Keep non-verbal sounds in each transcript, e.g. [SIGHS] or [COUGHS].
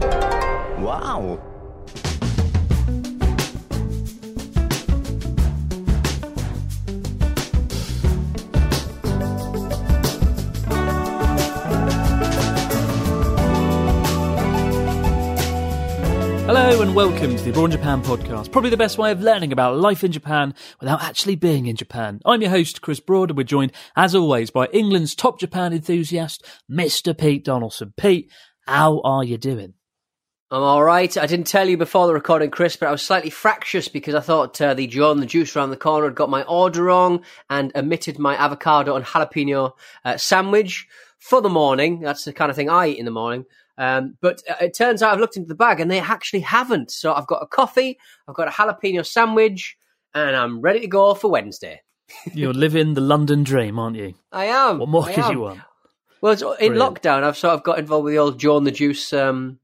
Wow. Hello and welcome to the Abroad Japan podcast. Probably the best way of learning about life in Japan without actually being in Japan. I'm your host, Chris Broad, and we're joined, as always, by England's top Japan enthusiast, Mr. Pete Donaldson. Pete, how are you doing? I'm all right. I didn't tell you before the recording, Chris, but I was slightly fractious because I thought uh, the Joe and the Juice around the corner had got my order wrong and omitted my avocado and jalapeno uh, sandwich for the morning. That's the kind of thing I eat in the morning. Um, but uh, it turns out I've looked into the bag and they actually haven't. So I've got a coffee, I've got a jalapeno sandwich, and I'm ready to go for Wednesday. [LAUGHS] You're living the London dream, aren't you? I am. What more I could am. you want? Well, it's, in Brilliant. lockdown, I've sort of got involved with the old Joe and the Juice. Um,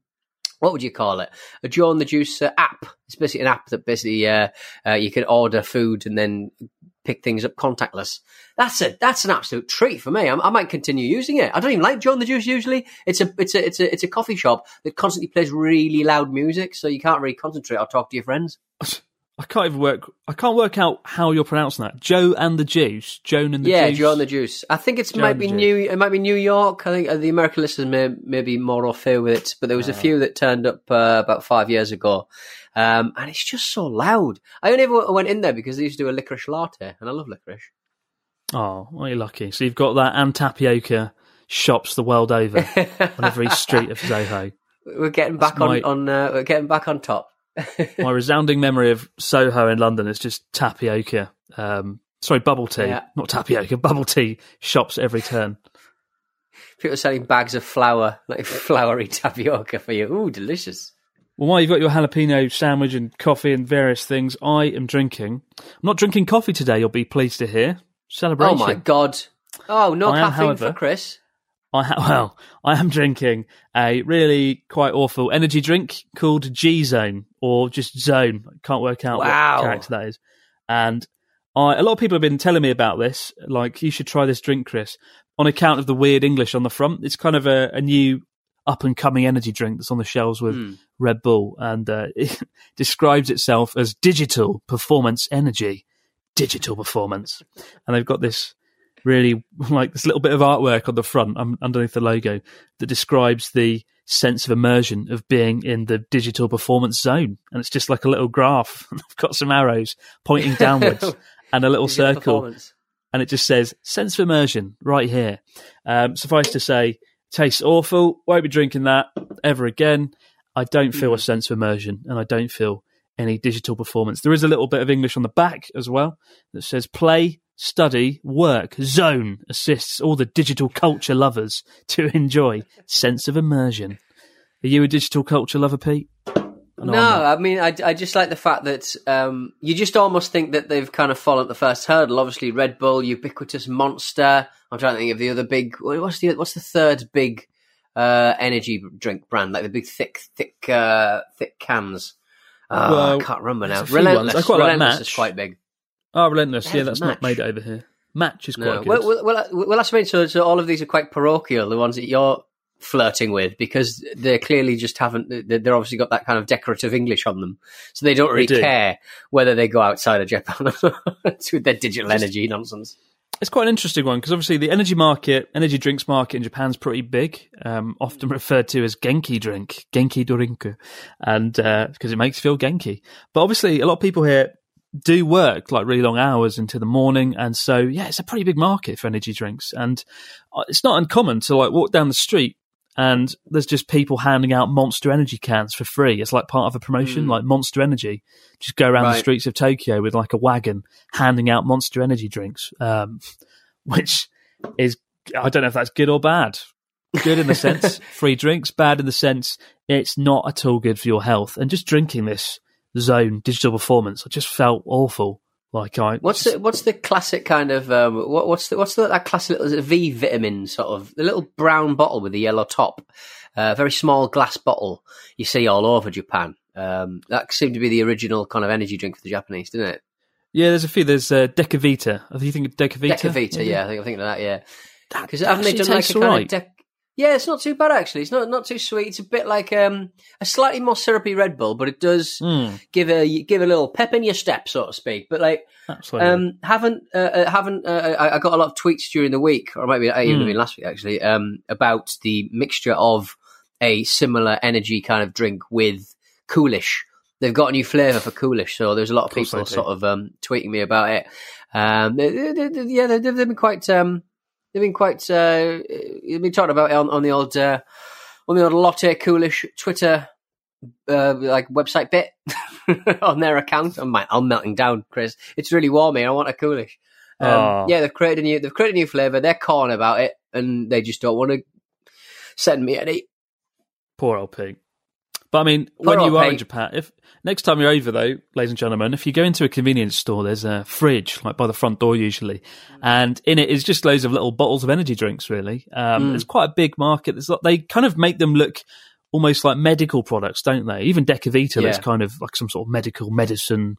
what would you call it? A Joe and the Juice app. It's basically an app that basically uh, uh, you can order food and then pick things up contactless. That's a that's an absolute treat for me. I, I might continue using it. I don't even like Joe and the Juice usually. It's a it's a it's a it's a coffee shop that constantly plays really loud music, so you can't really concentrate or talk to your friends. [LAUGHS] I can't even work. I can't work out how you're pronouncing that. Joe and the Juice. Joan and the yeah, Juice. Joe and the Juice. I think it's Joe might be New. It might be New York. I think uh, the American listeners may, may be more au fait with it, but there was a few that turned up uh, about five years ago, um, and it's just so loud. I only ever went in there because they used to do a licorice latte, and I love licorice. Oh, well, you're lucky. So you've got that and tapioca shops the world over [LAUGHS] on every street of Soho. We're getting That's back on my- on. Uh, we're getting back on top. [LAUGHS] My resounding memory of Soho in London is just tapioca. Um, sorry, bubble tea, Yeah. not tapioca. Bubble tea shops every turn. People selling bags of flour, like [LAUGHS] floury tapioca for you. Ooh, delicious. Well, while you've got your jalapeno sandwich and coffee and various things, I am drinking. I'm not drinking coffee today. You'll be pleased to hear. Celebration. Oh my god. Oh, no I am, caffeine however- for Chris. I ha- well, I am drinking a really quite awful energy drink called G Zone or just Zone. I can't work out Wow. what character that is. And I, a lot of people have been telling me about this. Like, you should try this drink, Chris, on account of the weird English on the front. It's kind of a, a new up and coming energy drink that's on the shelves with Hmm. Red Bull, and uh, [LAUGHS] it describes itself as digital performance energy. Digital performance, and they've got this really [LAUGHS] like this little bit of artwork on the front um, underneath the logo that describes the sense of immersion of being in the digital performance zone. And it's just like a little graph. [LAUGHS] I've got some arrows pointing downwards [LAUGHS] and a little Digital circle. and it just says sense of immersion right here. Um, suffice to say tastes awful. Won't be drinking that ever again. I don't feel a sense of immersion and i don't feel any digital performance. There is a little bit of english on the back as well that says play study work zone assists all the digital culture lovers to enjoy sense of immersion are you a digital culture lover pete No, I'm not. I mean, I, I just like the fact that um, you just almost think that they've kind of fallen at the first hurdle. Obviously, Red Bull, ubiquitous Monster. I'm trying to think of the other big. What's the what's the third big uh, energy drink brand? Like the big thick, thick, uh, thick cans. Oh, Well, I can't remember now. a ones. Relentless. I quite like Match. is quite big. Oh relentless yeah that's Match? not made over here match is quite No. good Well, well, well, well, that's what I mean. So, so all of these are quite parochial. The ones that you're flirting with because they clearly just haven't. they- They're obviously got that kind of decorative English on them, so they don't really do. care whether they go outside of Japan [LAUGHS] with their digital energy nonsense. It's quite an interesting one because obviously the energy market, energy drinks market in Japan is pretty big, um, often referred to as Genki drink, Genki Dorinku, and because it makes you feel Genki. But obviously, a lot of people here do work like really long hours into the morning, and so yeah, it's a pretty big market for energy drinks, and uh, it's not uncommon to like walk down the street and there's just people handing out Monster Energy cans for free. It's like part of a promotion, like Monster Energy. Just go around the streets of Tokyo with like a wagon handing out Monster Energy drinks, um, [LAUGHS] which is I don't know if that's good or bad. Good in the sense [LAUGHS] free drinks, bad in the sense it's not at all good for your health. And just drinking this zone digital performance, I just felt awful. Like I What's the what's the classic kind of um, what, what's the what's the, that classic little V vitamin sort of the little brown bottle with the yellow top, a uh, very small glass bottle you see all over Japan. Um, that seemed to be the original kind of energy drink for the Japanese, didn't it? Yeah, there's a few. There's uh, Decavita. Are you thinking Decavita? Decavita, yeah, I think I'm thinking of that. Yeah, because haven't they done like a kind alright. of dec- yeah, it's not too bad actually. It's not not too sweet. It's a bit like um, a slightly more syrupy Red Bull, but it does Mm, give a give a little pep in your step, so to speak. But like, absolutely. um, haven't uh, uh, haven't uh, I, I got a lot of tweets during the week, or it might be it even been last week actually, um, about the mixture of a similar energy kind of drink with Coolish. They've got a new flavour for Coolish, so there's a lot of Of people sort of um, tweeting me about it. Um, they, they, they- yeah, they've, they've been quite. Um, they've been quite. Uh, they've been talking about it on, on the old uh, on the old Lotte Coolish Twitter uh, like website bit [LAUGHS] on their account. I'm, I'm melting down, Chris. It's really warm here. I want a Coolish. Um, Oh. Yeah, they've created a new. They've created a new flavour. They're calling about it, and they just don't want to send me any. Poor old Pete. But I mean, when you are in Japan, if next time you're over though, ladies and gentlemen, if you go into a convenience store, there's a fridge like by the front door usually, and in it is just loads of little bottles of energy drinks. Really, um, Mm. it's quite a big market. There's, lot- they kind of make them look almost like medical products, don't they? Even Decavita Yeah. kind of like some sort of medical medicine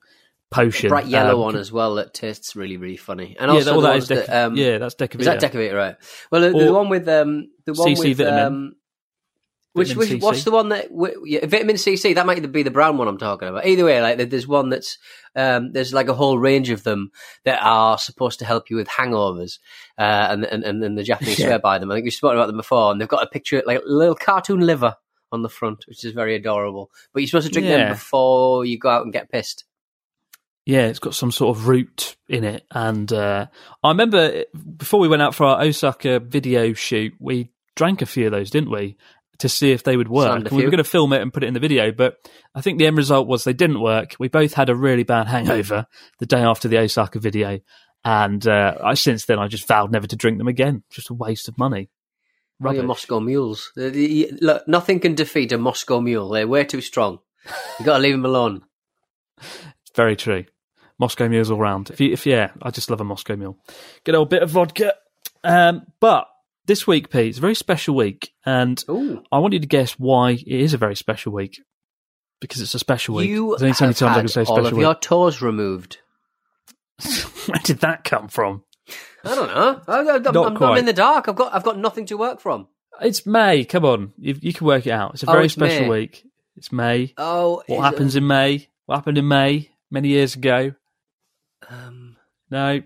potion. bright yellow Um, one as well that tastes really really funny. And Yeah, also that, well, that Deca- that, um, yeah, that's Decavita. Is that Decavita, right? Well, the, the one with um, the one CC with vitamin. um, which, which what's the one that yeah, vitamin CC? That might be the brown one I'm talking about. Either way, like there's one that's um, there's like a whole range of them that are supposed to help you with hangovers, uh, and and and, and the Japanese Yeah. swear by them. I think we've spoken about them before, and they've got a picture like a little cartoon liver on the front, which is very adorable. But you're supposed to drink Yeah. them before you go out and get pissed. Yeah, it's got some sort of root in it. And uh, I remember before we went out for our Osaka video shoot, we drank a few of those, didn't we? To see if they would work. We were going to film it and put it in the video, but I think the end result was they didn't work. We both had a really bad hangover the day after the Osaka video. And uh, I since then I just vowed never to drink them again. Just a waste of money. Oh, your Moscow mules. Look, nothing can defeat a Moscow mule. They're way too strong. You got to leave them alone. It's [LAUGHS] very true. Moscow mules all round. If you, if yeah, I just love a Moscow mule. Good old bit of vodka. Um, but this week, Pete, it's a very special week, and Ooh. I want you to guess why it is a very special week. Because it's a special week. You There's only so many times I can say all special of week. your toes removed. [LAUGHS] Where did that come from? I don't know. I, Not I'm quite. in the dark. I've got I've got nothing to work from. It's May. Come on, you, you can work it out. It's a Oh, very it's special May. week. It's May. Oh, What is happens in May? What happened in May many years ago? Um, No,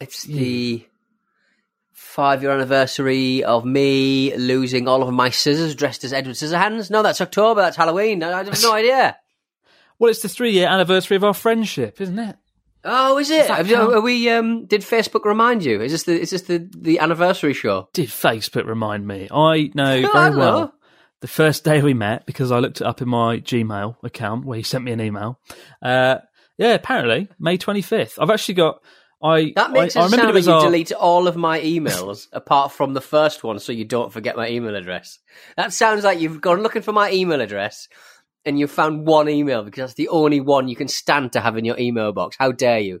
it's the five year anniversary of me losing all of my scissors dressed as Edward Scissorhands. No, that's October. That's Halloween. I, I have no idea. well, it's the three-year anniversary of our friendship, isn't it? Oh, is it? Have you- are we? Um, did Facebook remind you? Is this the is this the, the anniversary show? Did Facebook remind me? I know [LAUGHS] very well. know. The first day we met, because I looked it up in my Gmail account where he sent me an email. Uh, yeah, apparently May twenty fifth. I've actually got. I That makes I, I it remember sound like you our, delete all of my emails [LAUGHS] apart from the first one, so you don't forget my email address. That sounds like you've gone looking for my email address and you found one email because that's the only one you can stand to have in your email box. How dare you?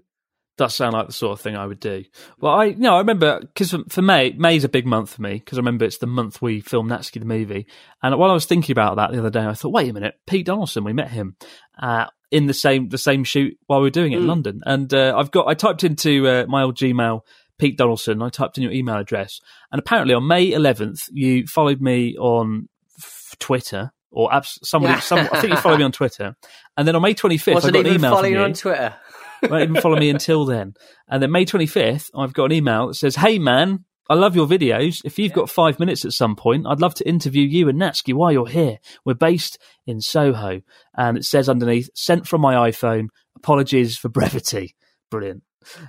does sound like the sort of thing I would do. Well, I no, I remember because for, for May, May's a big month for me because I remember it's the month we filmed Natsuki the movie. And while I was thinking about that the other day, I thought, wait a minute, Pete Donaldson, we met him uh, in the same the same shoot while we were doing it in Mm. London. And uh, I've got I typed into uh, my old Gmail. Pete Donaldson. I typed in your email address, and apparently on May 11th, you followed me on f- Twitter or abs- somebody. some, I think you followed me on [LAUGHS] Twitter, and then on May 25th, I Wasn't got an email from you on Twitter. won't even follow me [LAUGHS] until then. And then May 25th, I've got an email that says, Hey man, I love your videos. If you've got five minutes at some point, I'd love to interview you and Natsuki while you're here. We're based in Soho. And it says underneath, sent from my iPhone, apologies for brevity. Brilliant.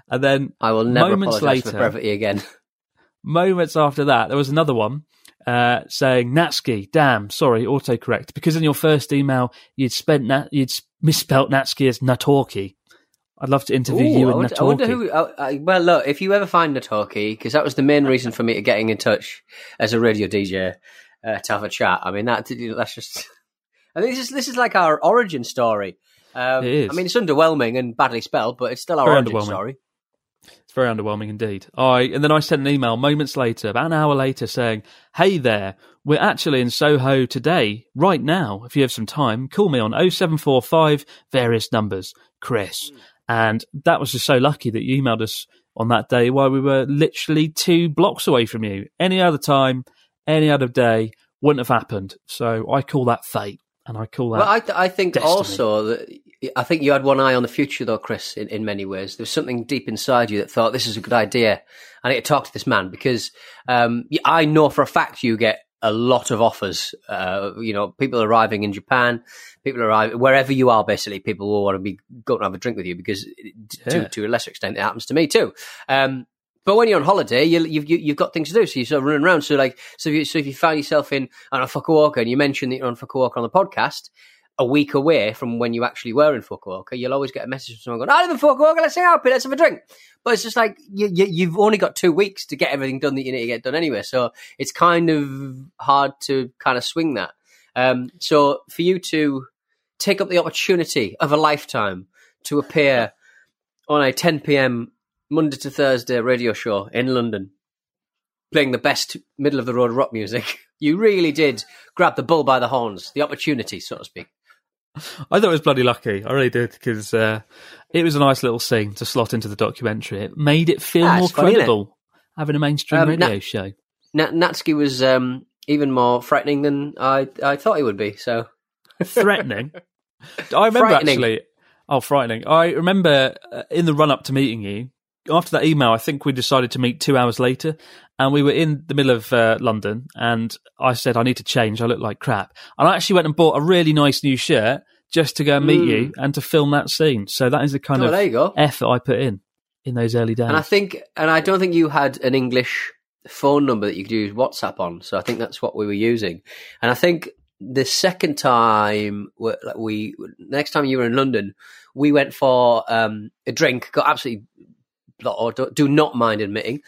And then I will never Moments apologise for later- brevity again. [LAUGHS] moments after that, there was another one uh, saying Natsuki. Damn, sorry, autocorrect. Because in your first email, you'd spent Nat- you'd misspelt Natsuki as Natorki. I'd love to interview Ooh, you I and wonder, I wonder who. Uh, well, look, if you ever find Natalki, because that was the main reason for me to getting in touch as a radio DJ uh, to have a chat. I mean, that that's just. I think this is this is like our origin story. Um, It is. I mean, it's underwhelming and badly spelled, but it's still our Very origin story. It's very underwhelming indeed. I and then I sent an email moments later, about an hour later, saying, "Hey there, we're actually in Soho today, right now. If you have some time, call me on 0745 various numbers, Chris." And that was just so lucky that you emailed us on that day while we were literally two blocks away from you. Any other time, any other day, wouldn't have happened. So I call that fate, and I call that. Well, I, th- I think destiny. also that I think you had one eye on the future, though, Chris. In, in many ways, there was something deep inside you that thought this is a good idea. I need to talk to this man because um, I know for a fact you get a lot of offers. Uh, you know, people arriving in Japan, people arrive wherever you are. Basically, people will want to be going to have a drink with you because, t- Yeah. to to a lesser extent, it happens to me too. Um, but when you're on holiday, you, you've you, you've got things to do, so you're sort of running around. So like, so if you, so if you find yourself in on a Fukuoka and you mention that you're on Fukuoka on the podcast, a week away from when you actually were in Fukuoka, you'll always get a message from someone going, "I live in Fukuoka. Let's hang out, let's have a drink." But it's just like you, you, you've only got two weeks to get everything done that you need to get done anyway. So it's kind of hard to kind of swing that. Um, so for you to take up the opportunity of a lifetime to appear on a 10 p.m. Monday to Thursday radio show in London, playing the best middle of the road rock music, [LAUGHS] you really did grab the bull by the horns, the opportunity, so to speak. [LAUGHS] I thought it was bloody lucky. I really did because uh, it was a nice little scene to slot into the documentary. It made it feel Ah, more funny, credible having a mainstream Um, radio show. Na- Natsuki was um, even more frightening than I, I thought he would be. So Threatening. I remember actually. Oh, frightening! I remember uh, in the run up to meeting you. After that email, I think we decided to meet two hours later, and we were in the middle of uh, London. And I said, "I need to change. I look like crap." And I actually went and bought a really nice new shirt just to go and meet Mm. you and to film that scene. So that is the kind Oh, of there you go. effort I put in in those early days. And I think, and I don't think you had an English phone number that you could use WhatsApp on. So I think that's what we were using. And I think the second time we, we next time you were in London, we went for um, a drink. Got absolutely, or do, do not mind admitting,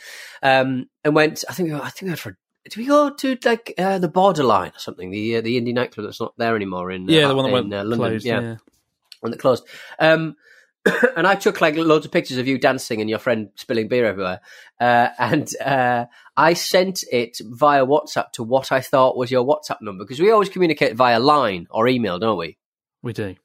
um, and went. I think I think we went for. Did we go to like uh, the Borderline or something? The uh, the indie nightclub that's not there anymore in uh, yeah, the one that in, went uh, London. closed. yeah yeah. when it closed. Um, [COUGHS] and I took like loads of pictures of you dancing and your friend spilling beer everywhere. Uh, and uh, I sent it via WhatsApp to what I thought was your WhatsApp number because we always communicate via line or email, don't we? we do.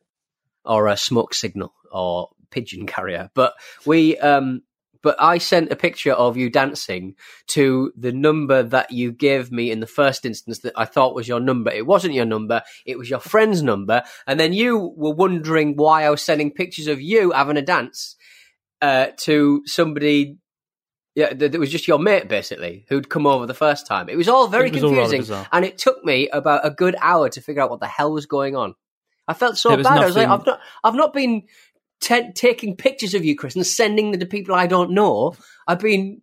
Or a smoke signal or pigeon carrier. But we, um, but I sent a picture of you dancing to the number that you gave me in the first instance that I thought was your number. It wasn't your number, it was your friend's number. And then you were wondering why I was sending pictures of you having a dance uh, to somebody. Yeah, that was just your mate, basically, who'd come over the first time. It was all very was confusing, bizarre. and it took me about a good hour to figure out what the hell was going on. I felt so bad. I was like, I've not, I've not been te- taking pictures of you, Chris, and sending them to people I don't know. I've been,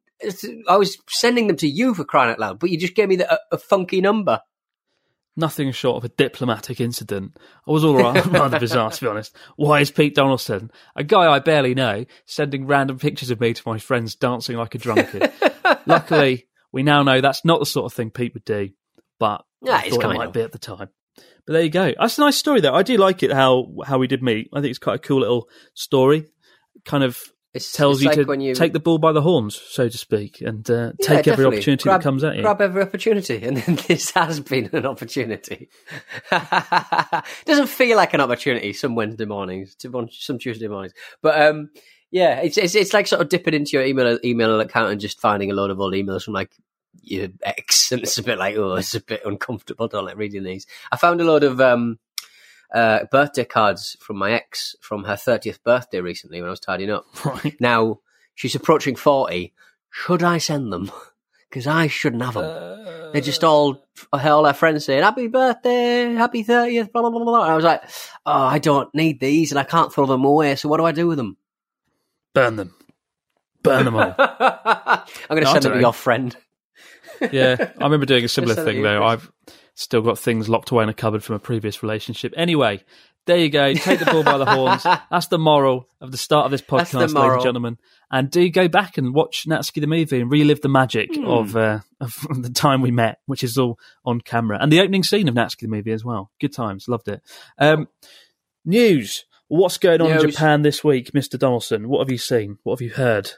I was sending them to you for crying out loud, but you just gave me the, a, a funky number. Nothing short of a diplomatic incident. I was all right, [LAUGHS] rather bizarre to be honest. Why is Pete Donaldson, a guy I barely know, sending random pictures of me to my friends dancing like a drunkard? [LAUGHS] Luckily, we now know that's not the sort of thing Pete would do, but Yeah, I it's thought it might of. be at the time. But there you go. That's a nice story, though. I do like it how how we did meet. I think it's quite a cool little story. Kind of It's, tells it's you like to you take the bull by the horns, so to speak, and uh, Yeah, take every opportunity grab, that comes at you. Grab every opportunity, and then [LAUGHS] this has been an opportunity. [LAUGHS] Doesn't feel like an opportunity some Wednesday mornings, some Tuesday mornings, but um, yeah, it's, it's it's like sort of dipping into your email email account and just finding a load of old emails from like your ex, and it's a bit like oh, it's a bit uncomfortable. Don't like reading these. I found a lot of um. Uh, birthday cards from my ex from her 30th birthday recently when I was tidying up. [LAUGHS] Right. Now she's approaching forty. Should I send them? [LAUGHS] Because I shouldn't have them. Uh, They're just all all her friends saying "Happy birthday, happy thirtieth, blah blah blah blah." And I was like, "Oh, I don't need these, and I can't throw them away. So what do I do with them?" burn them. Burn them all. [LAUGHS] I'm going to No, send them to your friend. Yeah, [LAUGHS] I remember doing a similar Just so that thing though. I've still got things locked away in a cupboard from a previous relationship. Anyway, there you go. Take the bull by the horns. [LAUGHS] That's the moral of the start of this podcast, ladies and gentlemen. And do go back and watch Natsuki the movie and relive the magic Hmm. of, uh, of [LAUGHS] the time we met, which is all on camera, and the opening scene of Natsuki the movie as well. Good times, loved it. Um, news. What's going on in. Japan this week, Mister Donaldson? What have you seen? What have you heard?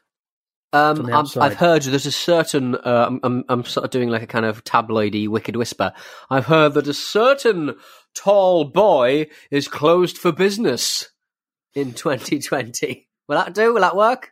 Um, I've. I've heard there's a certain. Uh, I'm, I'm, sort of doing like a kind of tabloidy wicked whisper. I've heard that a certain tall boy is closed for business in [LAUGHS] 2020. Will that do? Will that work?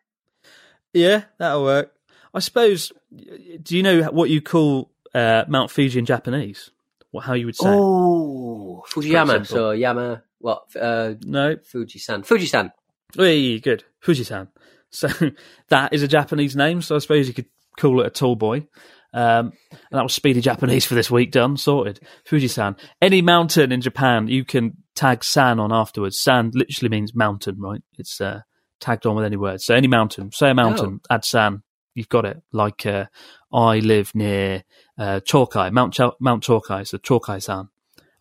Yeah, that'll work. I suppose. Do you know what you call uh, Mount Fuji in Japanese? What how you would say? Oh, Fujiyama. So Yama, what? Uh, No, Fujisan. Fujisan. Hey, good. Fujisan. So [LAUGHS] that is a Japanese name. So I suppose you could call it a tall boy. Um, and that was speedy Japanese for this week. Done, sorted. Fujisan. Any mountain in Japan, you can tag san on afterwards. San literally means mountain, right? It's uh, tagged on with any word. So any mountain, say a mountain, add san. You've got it. Like uh, I live near uh, Chokai, Mount Ch- Mount Chokai, so Chokai-san,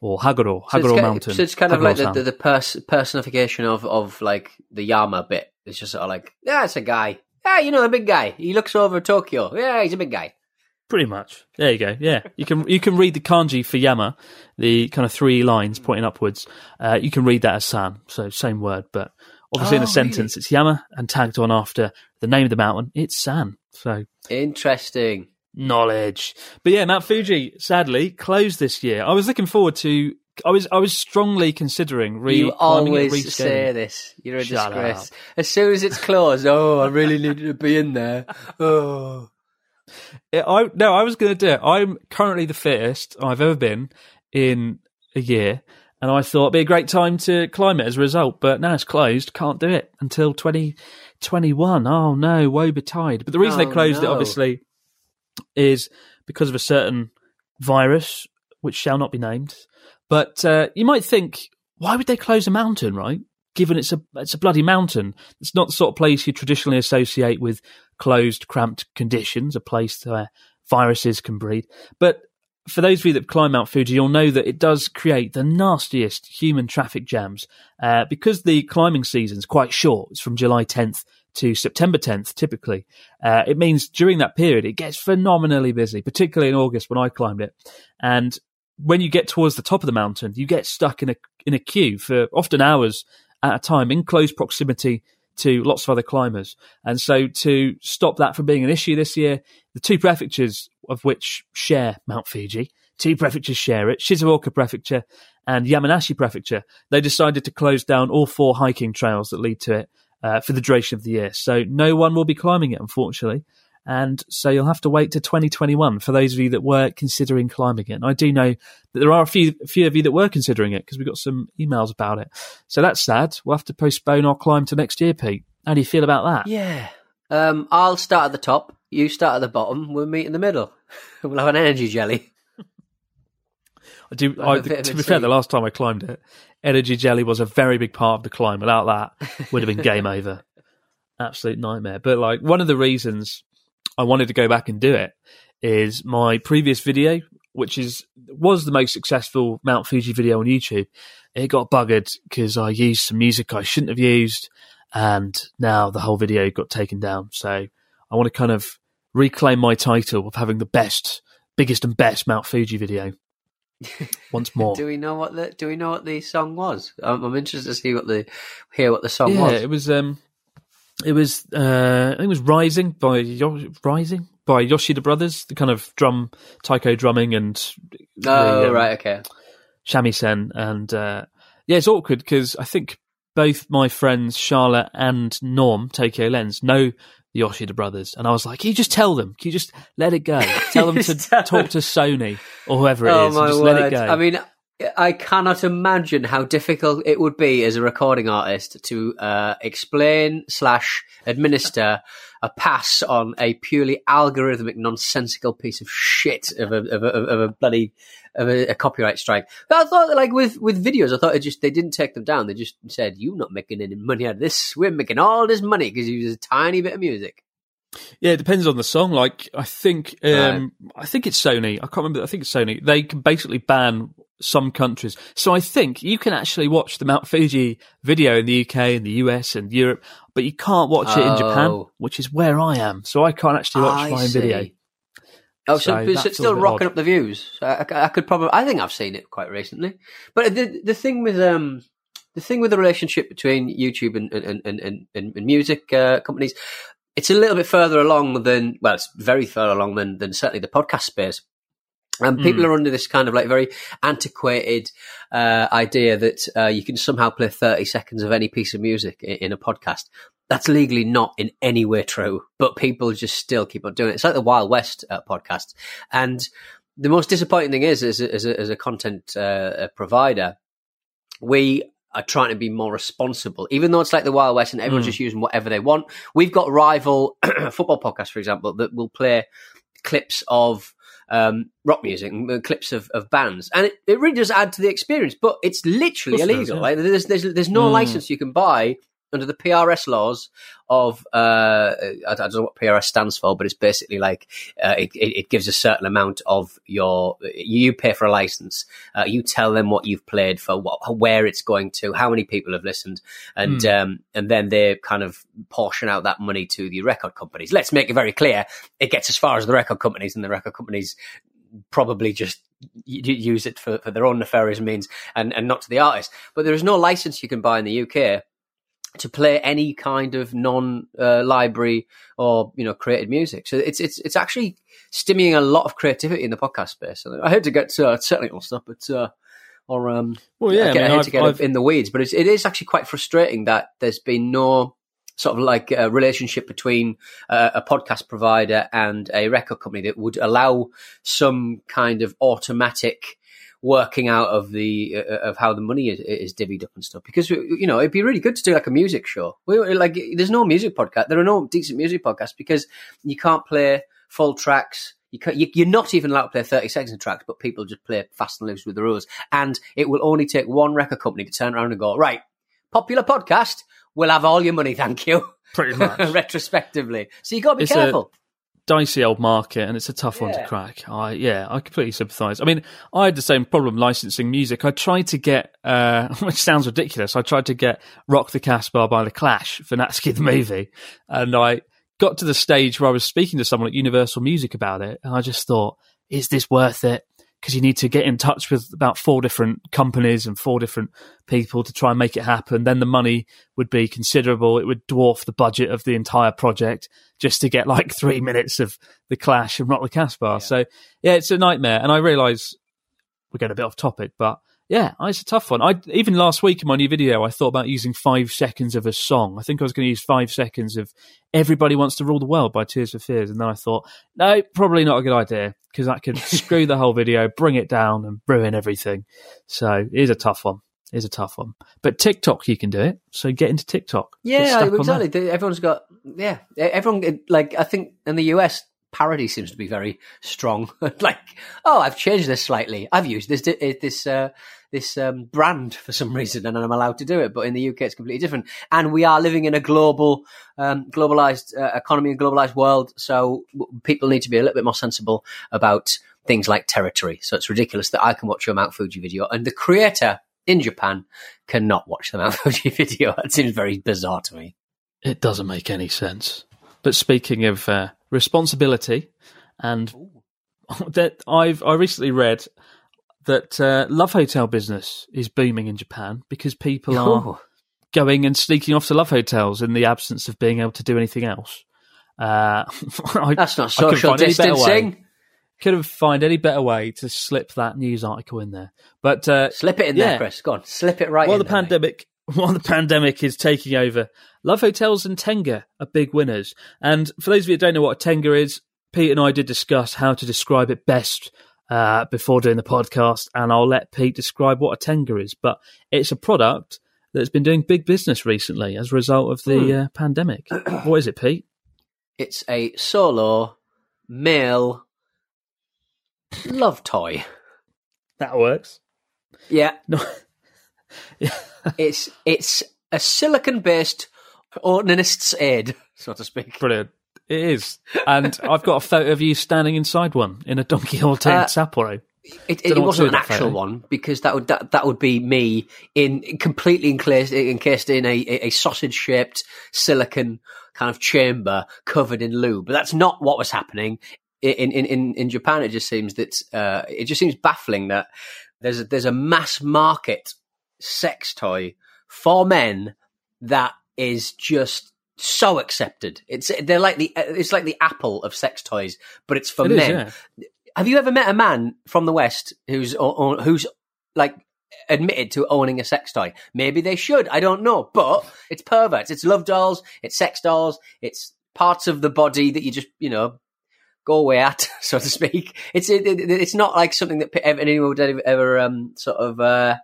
or Haguro, So Haguro ki- Mountain. so it's kind of like the, the, the pers- personification of, of like the Yama bit. It's just sort of like, yeah, it's a guy. Yeah, you know, a big guy. He looks over Tokyo. Yeah, he's a big guy. Pretty much. There you go. Yeah, you can you can read the kanji for Yama, the kind of three lines pointing upwards. Uh, you can read that as San, so same word, but obviously in Oh, a sentence it's Yama, and tagged on after the name of the mountain, it's San. So Interesting. knowledge. But yeah, Mount Fuji sadly closed this year. I was looking forward to. I was I was strongly considering re you always say this. You're a Shut disgrace. As soon as it's closed, oh, I really needed to be in there. Oh. I no, I was going to do it. I'm currently the fittest I've ever been in a year, and I thought it'd be a great time to climb it as a result. But now it's closed. Can't do it until 2021. Oh no, woe betide. But the reason Oh, they closed it, obviously, is because of a certain virus which shall not be named. But uh, you might think, why would they close a mountain, right? Given it's a it's a bloody mountain. It's not the sort of place you traditionally associate with closed, cramped conditions. A place where viruses can breed. But for those of you that climb Mount Fuji, you'll know that it does create the nastiest human traffic jams uh, because the climbing season is quite short. It's from July 10th to September 10th, typically. Uh, it means during that period, it gets phenomenally busy, particularly in August when I climbed it. And when you get towards the top of the mountain, you get stuck in a in a queue for often hours at a time in close proximity to lots of other climbers. And so to stop that from being an issue this year, the two prefectures of which share Mount Fuji, two prefectures share it, Shizuoka Prefecture and Yamanashi Prefecture, they decided to close down all four hiking trails that lead to it uh, for the duration of the year. So no one will be climbing it, unfortunately. And so you'll have to wait to 2021 for those of you that were considering climbing it. And I do know that there are a few, a few of you that were considering it because we got some emails about it. So that's sad. We'll have to postpone our climb to next year, Pete. How do you feel about that? Yeah. Um, I'll start at the top. You start at the bottom. We'll meet in the middle. [LAUGHS] we'll have an energy jelly. I do. I, to be fair, the last time I climbed it, energy jelly was a very big part of the climb. Without that, it would have been game [LAUGHS] over. Absolute nightmare. But like one of the reasons I wanted to go back and do it is my previous video, which is was the most successful Mount Fuji video on YouTube. It got buggered because I used some music I shouldn't have used, and now the whole video got taken down. So I want to kind of reclaim my title of having the best, biggest, and best Mount Fuji video [LAUGHS] once more. Do we know what the Do we know what the song was? I'm, I'm interested to see what the hear what the song yeah, was. it was. Um, it was. Uh, I think it was "Rising" by Yo- "Rising" by Yoshida Brothers. The kind of drum, taiko drumming, and oh, the, um, right, okay. shamisen, and uh, yeah, it's awkward because I think both my friends Charlotte and Norm, Tokyo Lens, know the Yoshida Brothers, and I was like, "Can you just tell them? Can you just let it go? Tell them [LAUGHS] to tell talk to Sony or whoever it is, oh my just word! let it go." I mean, I cannot imagine how difficult it would be as a recording artist to uh, explain slash administer a pass on a purely algorithmic, nonsensical piece of shit of a of a, of a bloody of a, a copyright strike. But I thought, like with with videos, I thought it just they didn't take them down. They just said, "You're not making any money out of this. We're making all this money because you use a tiny bit of music." Yeah, it depends on the song. Like I think, um, I think it's Sony. I can't remember. I think it's Sony. They can basically ban some countries. So I think you can actually watch the Mount Fuji video in the UK and the US and Europe, but you can't watch it in Japan, Oh. which is where I am. So I can't actually watch my video. Oh, so, So it's still rocking odd. up the views. I, I- I could probably. I think I've seen it quite recently. But the the thing with um the thing with the relationship between YouTube and and and and, and, and music uh, companies, it's a little bit further along than well, it's very far along than than certainly the podcast space. And people Hmm. are under this kind of like very antiquated uh, idea that uh, you can somehow play 30 seconds of any piece of music in, in a podcast. That's legally not in any way true, but people just still keep on doing it. It's like the Wild West uh, podcast. And the most disappointing thing is, as a, as a, as a content uh, provider, we are trying to be more responsible, even though it's like the Wild West and everyone's Mm. just using whatever they want. We've got rival [CLEARS THROAT] football podcasts, for example, that will play clips of um, rock music, and, uh, clips of, of bands, and it, it really does add to the experience. But it's literally it does, illegal. yeah. Like, there's, there's there's no Mm. license you can buy under the PRS laws of uh, I don't know what PRS stands for, but it's basically like uh, it, it gives a certain amount of your you pay for a license, uh, you tell them what you've played for, what, where it's going to, how many people have listened, and um, and then they kind of portion out that money to the record companies. Let's make it very clear: it gets as far as the record companies, and the record companies probably just use it for, for their own nefarious means and, and not to the artist. But there is no license you can buy in the UK to play any kind of non-library or you know created music. So it's it's it's actually stimulating a lot of creativity in the podcast space. I hate to get uh, technical stuff, but uh, or um, Well, yeah, I, I get- I mean, hate I've- to get I've- in the weeds, but it's, it is actually quite frustrating that there's been no sort of like a relationship between uh, a podcast provider and a record company that would allow some kind of automatic working out of the uh, of how the money is, is divvied up and stuff. Because you know it'd be really good to do like a music show. We, like there's no music podcast there are no decent music podcasts because you can't play full tracks. You can't, you, you're not even allowed to play 30 seconds of tracks but people just play fast and loose with the rules. And it will only take one record company to turn around and go right popular podcast we'll have all your money thank you. Pretty much. [LAUGHS] retrospectively. So you got to be It's a- careful dicey old market and it's a tough one to crack. I yeah, I completely sympathise. I mean, I had the same problem licensing music. I tried to get, uh, [LAUGHS] which sounds ridiculous. I tried to get "Rock the Casbah" by the Clash for Natsuki the movie, and I got to the stage where I was speaking to someone at Universal Music about it, and I just thought, is this worth it? Because you need to get in touch with about four different companies and four different people to try and make it happen. Then the money would be considerable. It would dwarf the budget of the entire project just to get like [LAUGHS] three minutes of the Clash and Rock the Casbah. So yeah, it's a nightmare. And I realise we're getting a bit off topic, but yeah, oh, it's a tough one. I even last week in my new video, I thought about using five seconds of a song. I think I was going to use five seconds of "Everybody Wants to Rule the World" by Tears for Fears, and then I thought, no, probably not a good idea because that could [LAUGHS] [LAUGHS] screw the whole video, bring it down, and ruin everything. So it is a tough one. It is a tough one. But TikTok, you can do it. So get into TikTok. Yeah, exactly. Everyone's got yeah. Everyone like I think in the US parody seems to be very strong. [LAUGHS] like oh, I've changed this slightly. I've used this this uh, this um, brand for some reason, and I'm allowed to do it. But in the UK, it's completely different. And we are living in a global, um, globalized uh, economy and globalized world. So people need to be a little bit more sensible about things like territory. So it's ridiculous that I can watch your Mount Fuji video and the creator in Japan cannot watch the Mount [LAUGHS] Fuji video. That seems very bizarre to me. It doesn't make any sense. But speaking of uh, responsibility, and [LAUGHS] that I've I recently read that uh, love hotel business is booming in Japan because people are Oh. going and sneaking off to love hotels in the absence of being able to do anything else. Uh, [LAUGHS] I, That's not social find any better way. distancing. Couldn't find any better way to slip that news article in there. But uh, Slip it in Yeah. there, Chris. Go on, slip it right while in the there, pandemic [LAUGHS] while the pandemic is taking over, love hotels and Tenga are big winners. And for those of you who don't know what a Tenga is, Pete and I did discuss how to describe it best uh, before doing the podcast, and I'll let Pete describe what a Tenga is. But it's a product that's been doing big business recently as a result of the Hmm. uh, pandemic. [CLEARS THROAT] what is it, Pete? It's a solo male love toy. That works. Yeah, No, it's it's a silicon based onanist's aid, so to speak. brilliant. It is, and I've got a photo of you standing inside one in a Don Quijote Uh, in Sapporo. It, Don't it wasn't an actual photo. one because that would that, that would be me in completely encased, encased in a, a, a sausage shaped silicon kind of chamber covered in lube. But that's not what was happening in in in, in Japan. It just seems that uh, it just seems baffling that there's a, there's a mass market sex toy for men that is just so accepted. It's they're like the it's like the Apple of sex toys, but it's for It is, men. yeah. Have you ever met a man from the West who's who's like admitted to owning a sex toy? Maybe they should. I don't know, but it's perverts. It's love dolls. It's sex dolls. It's parts of the body that you just you know go away at, [LAUGHS] so to speak. It's it, it- it's not like something that anyone would ever, ever um, sort of uh,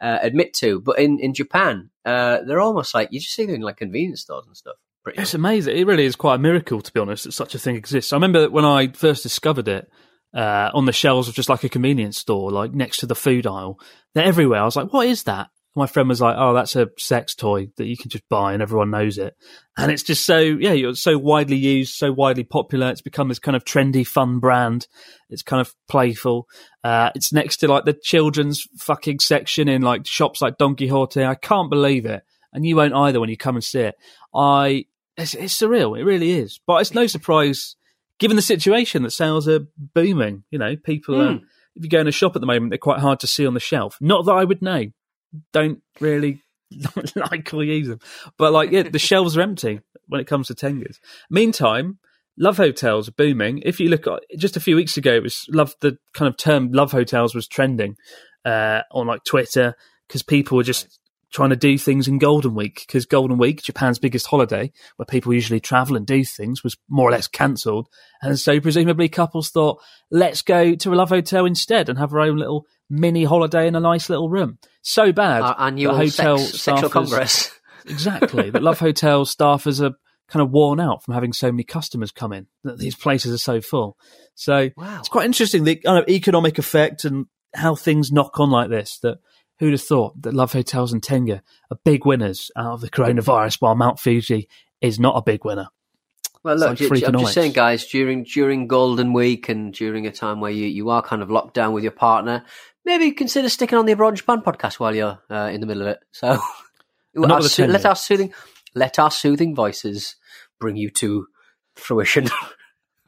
uh, admit to. But in in Japan, uh, they're almost like you just see them in like convenience stores and stuff. Pretty It's much. amazing. It really is quite a miracle, to be honest, that such a thing exists. I remember when I first discovered it uh, on the shelves of just like a convenience store, like next to the food aisle, they're everywhere. I was like, "What is that?" My friend was like, "Oh, that's a sex toy that you can just buy, and everyone knows it." And it's just so yeah, you're so widely used, so widely popular. It's become this kind of trendy, fun brand. It's kind of playful. Uh, it's next to like the children's fucking section in like shops like Don Quijote. I can't believe it, and you won't either when you come and see it. I it's, it's surreal. It really is. But it's no surprise, given the situation, that sales are booming. You know, people are. If you go in a shop at the moment, they're quite hard to see on the shelf. Not that I would know. Don't really [LAUGHS] like or use them, but like yeah, the shelves are empty when it comes to Tengas. Meantime, love hotels are booming. If you look at just a few weeks ago, it was love the kind of term love hotels was trending uh, on like Twitter because people were just trying to do things in Golden Week because Golden Week, Japan's biggest holiday, where people usually travel and do things, was more or less cancelled. And so presumably couples thought, let's go to a love hotel instead and have our own little mini holiday in a nice little room. So bad. Our annual hotel sex, sexual staffers- congress. [LAUGHS] Exactly. that love hotel staffers are kind of worn out from having so many customers come in. That these places are so full. So Wow. it's quite interesting the kind of economic effect and how things knock on like this. That who'd have thought that love hotels and Tenga are big winners out of the coronavirus, while Mount Fuji is not a big winner. Well, look, like I'm just saying, guys, during during Golden Week and during a time where you, you are kind of locked down with your partner, maybe consider sticking on the Abroad Japan podcast while you're uh, in the middle of it. So our soo- let our soothing let our soothing voices bring you to fruition.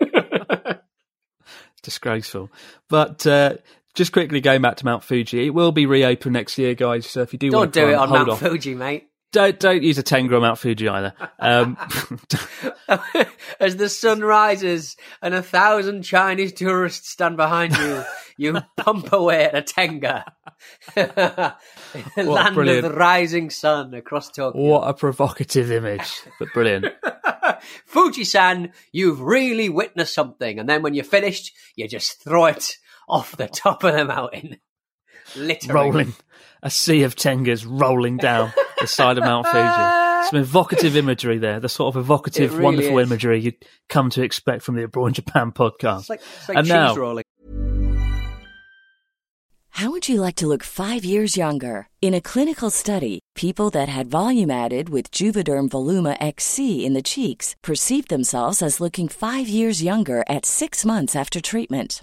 [LAUGHS] Disgraceful. But uh, just quickly going back to Mount Fuji, it will be reopened next year, guys. So if you do, Don't want to do try it on Mount off, Fuji, mate. don't don't use a Tenga on Mount Fuji either. Um, [LAUGHS] As the sun rises and a thousand Chinese tourists stand behind you, [LAUGHS] you pump away at a Tenga. [LAUGHS] Land brilliant. of the rising sun across Tokyo. what a provocative image, but brilliant. Fuji-san, you've really witnessed something. And then when you're finished, you just throw it off the top of the mountain. [LAUGHS] Literally. rolling a sea of tengas rolling down the side of Mount Fuji. Some evocative imagery there, the sort of evocative, really wonderful is. imagery you'd come to expect from the Abroad Japan podcast. It's like, it's like And cheese now- rolling. How would you like to look five years younger? In a clinical study, people that had volume added with Juvederm Voluma XC in the cheeks perceived themselves as looking five years younger at six months after treatment.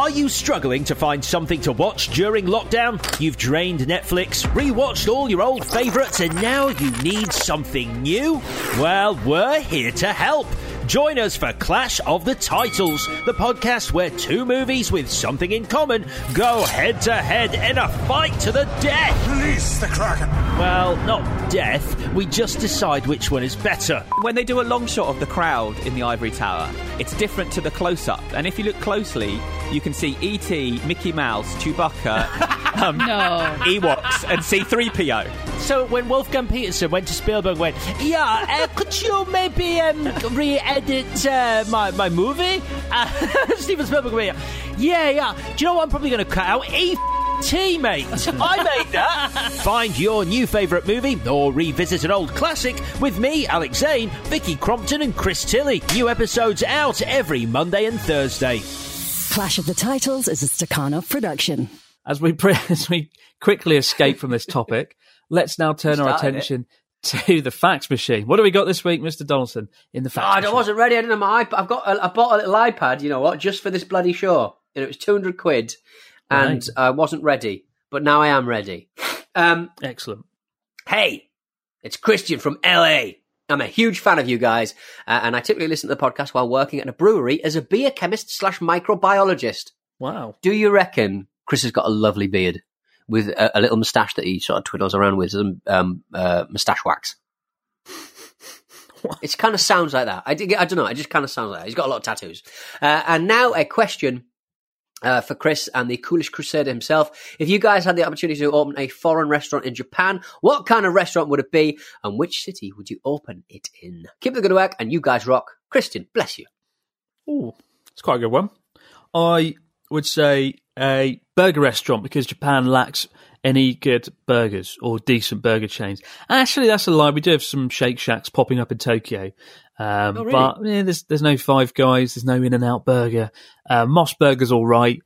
Are you struggling to find something to watch during lockdown? You've drained Netflix, rewatched all your old favourites, and now you need something new? Well, we're here to help. Join us for Clash of the Titles, the podcast where two movies with something in common go head to head in a fight to the death. Release the Kraken! Well, not death, we just decide which one is better. When they do a long shot of the crowd in the Ivory Tower, it's different to the close up. And if you look closely, you can see E.T., Mickey Mouse, Chewbacca, [LAUGHS] um, No. Ewoks, and C3PO. So when Wolfgang Petersen went to Spielberg, and went, yeah, uh, could you maybe um, [LAUGHS] re-edit uh, my my movie? Uh, [LAUGHS] Steven Spielberg yeah, yeah. Do you know what I'm probably going to cut out? E. T, mate. I made that. [LAUGHS] Find your new favourite movie or revisit an old classic with me, Alex Zane, Vicky Crompton, and Chris Tilly. New episodes out every Monday and Thursday. Clash of the Titles is a Stakhanov production. As we pre- [LAUGHS] as we quickly escape from this topic, let's now turn our attention it. [LAUGHS] to the fax machine. What do we got this week, Mr. Donaldson, in the fax God, I wasn't ready. I didn't have my iPad. I've got. A, I bought a little iPad. You know what? Just for this bloody show. You know, it was two hundred quid, and Right. I wasn't ready. But now I am ready. Um, Excellent. hey, it's Christian from LA. I'm a huge fan of you guys, uh, and I typically listen to the podcast while working at a brewery as a beer chemist slash microbiologist. Wow. Do you reckon Chris has got a lovely beard with a, a little moustache that he sort of twiddles around with some um, uh, moustache wax? It kind of sounds like that. I, dig- I don't know. It just kind of sounds like that. He's got a lot of tattoos. Uh, and now a question uh, for Chris and the coolest crusader himself. If you guys had the opportunity to open a foreign restaurant in Japan, what kind of restaurant would it be, and which city would you open it in? Keep the good work, and you guys rock. Christian, bless you. Ooh, it's quite a good one. I would say a burger restaurant because Japan lacks any good burgers or decent burger chains. Actually, that's a lie. We do have some Shake Shacks popping up in Tokyo. Um, Oh, really? But yeah, there's there's no Five Guys, there's no In and Out Burger. Uh, Mos Burger's all right,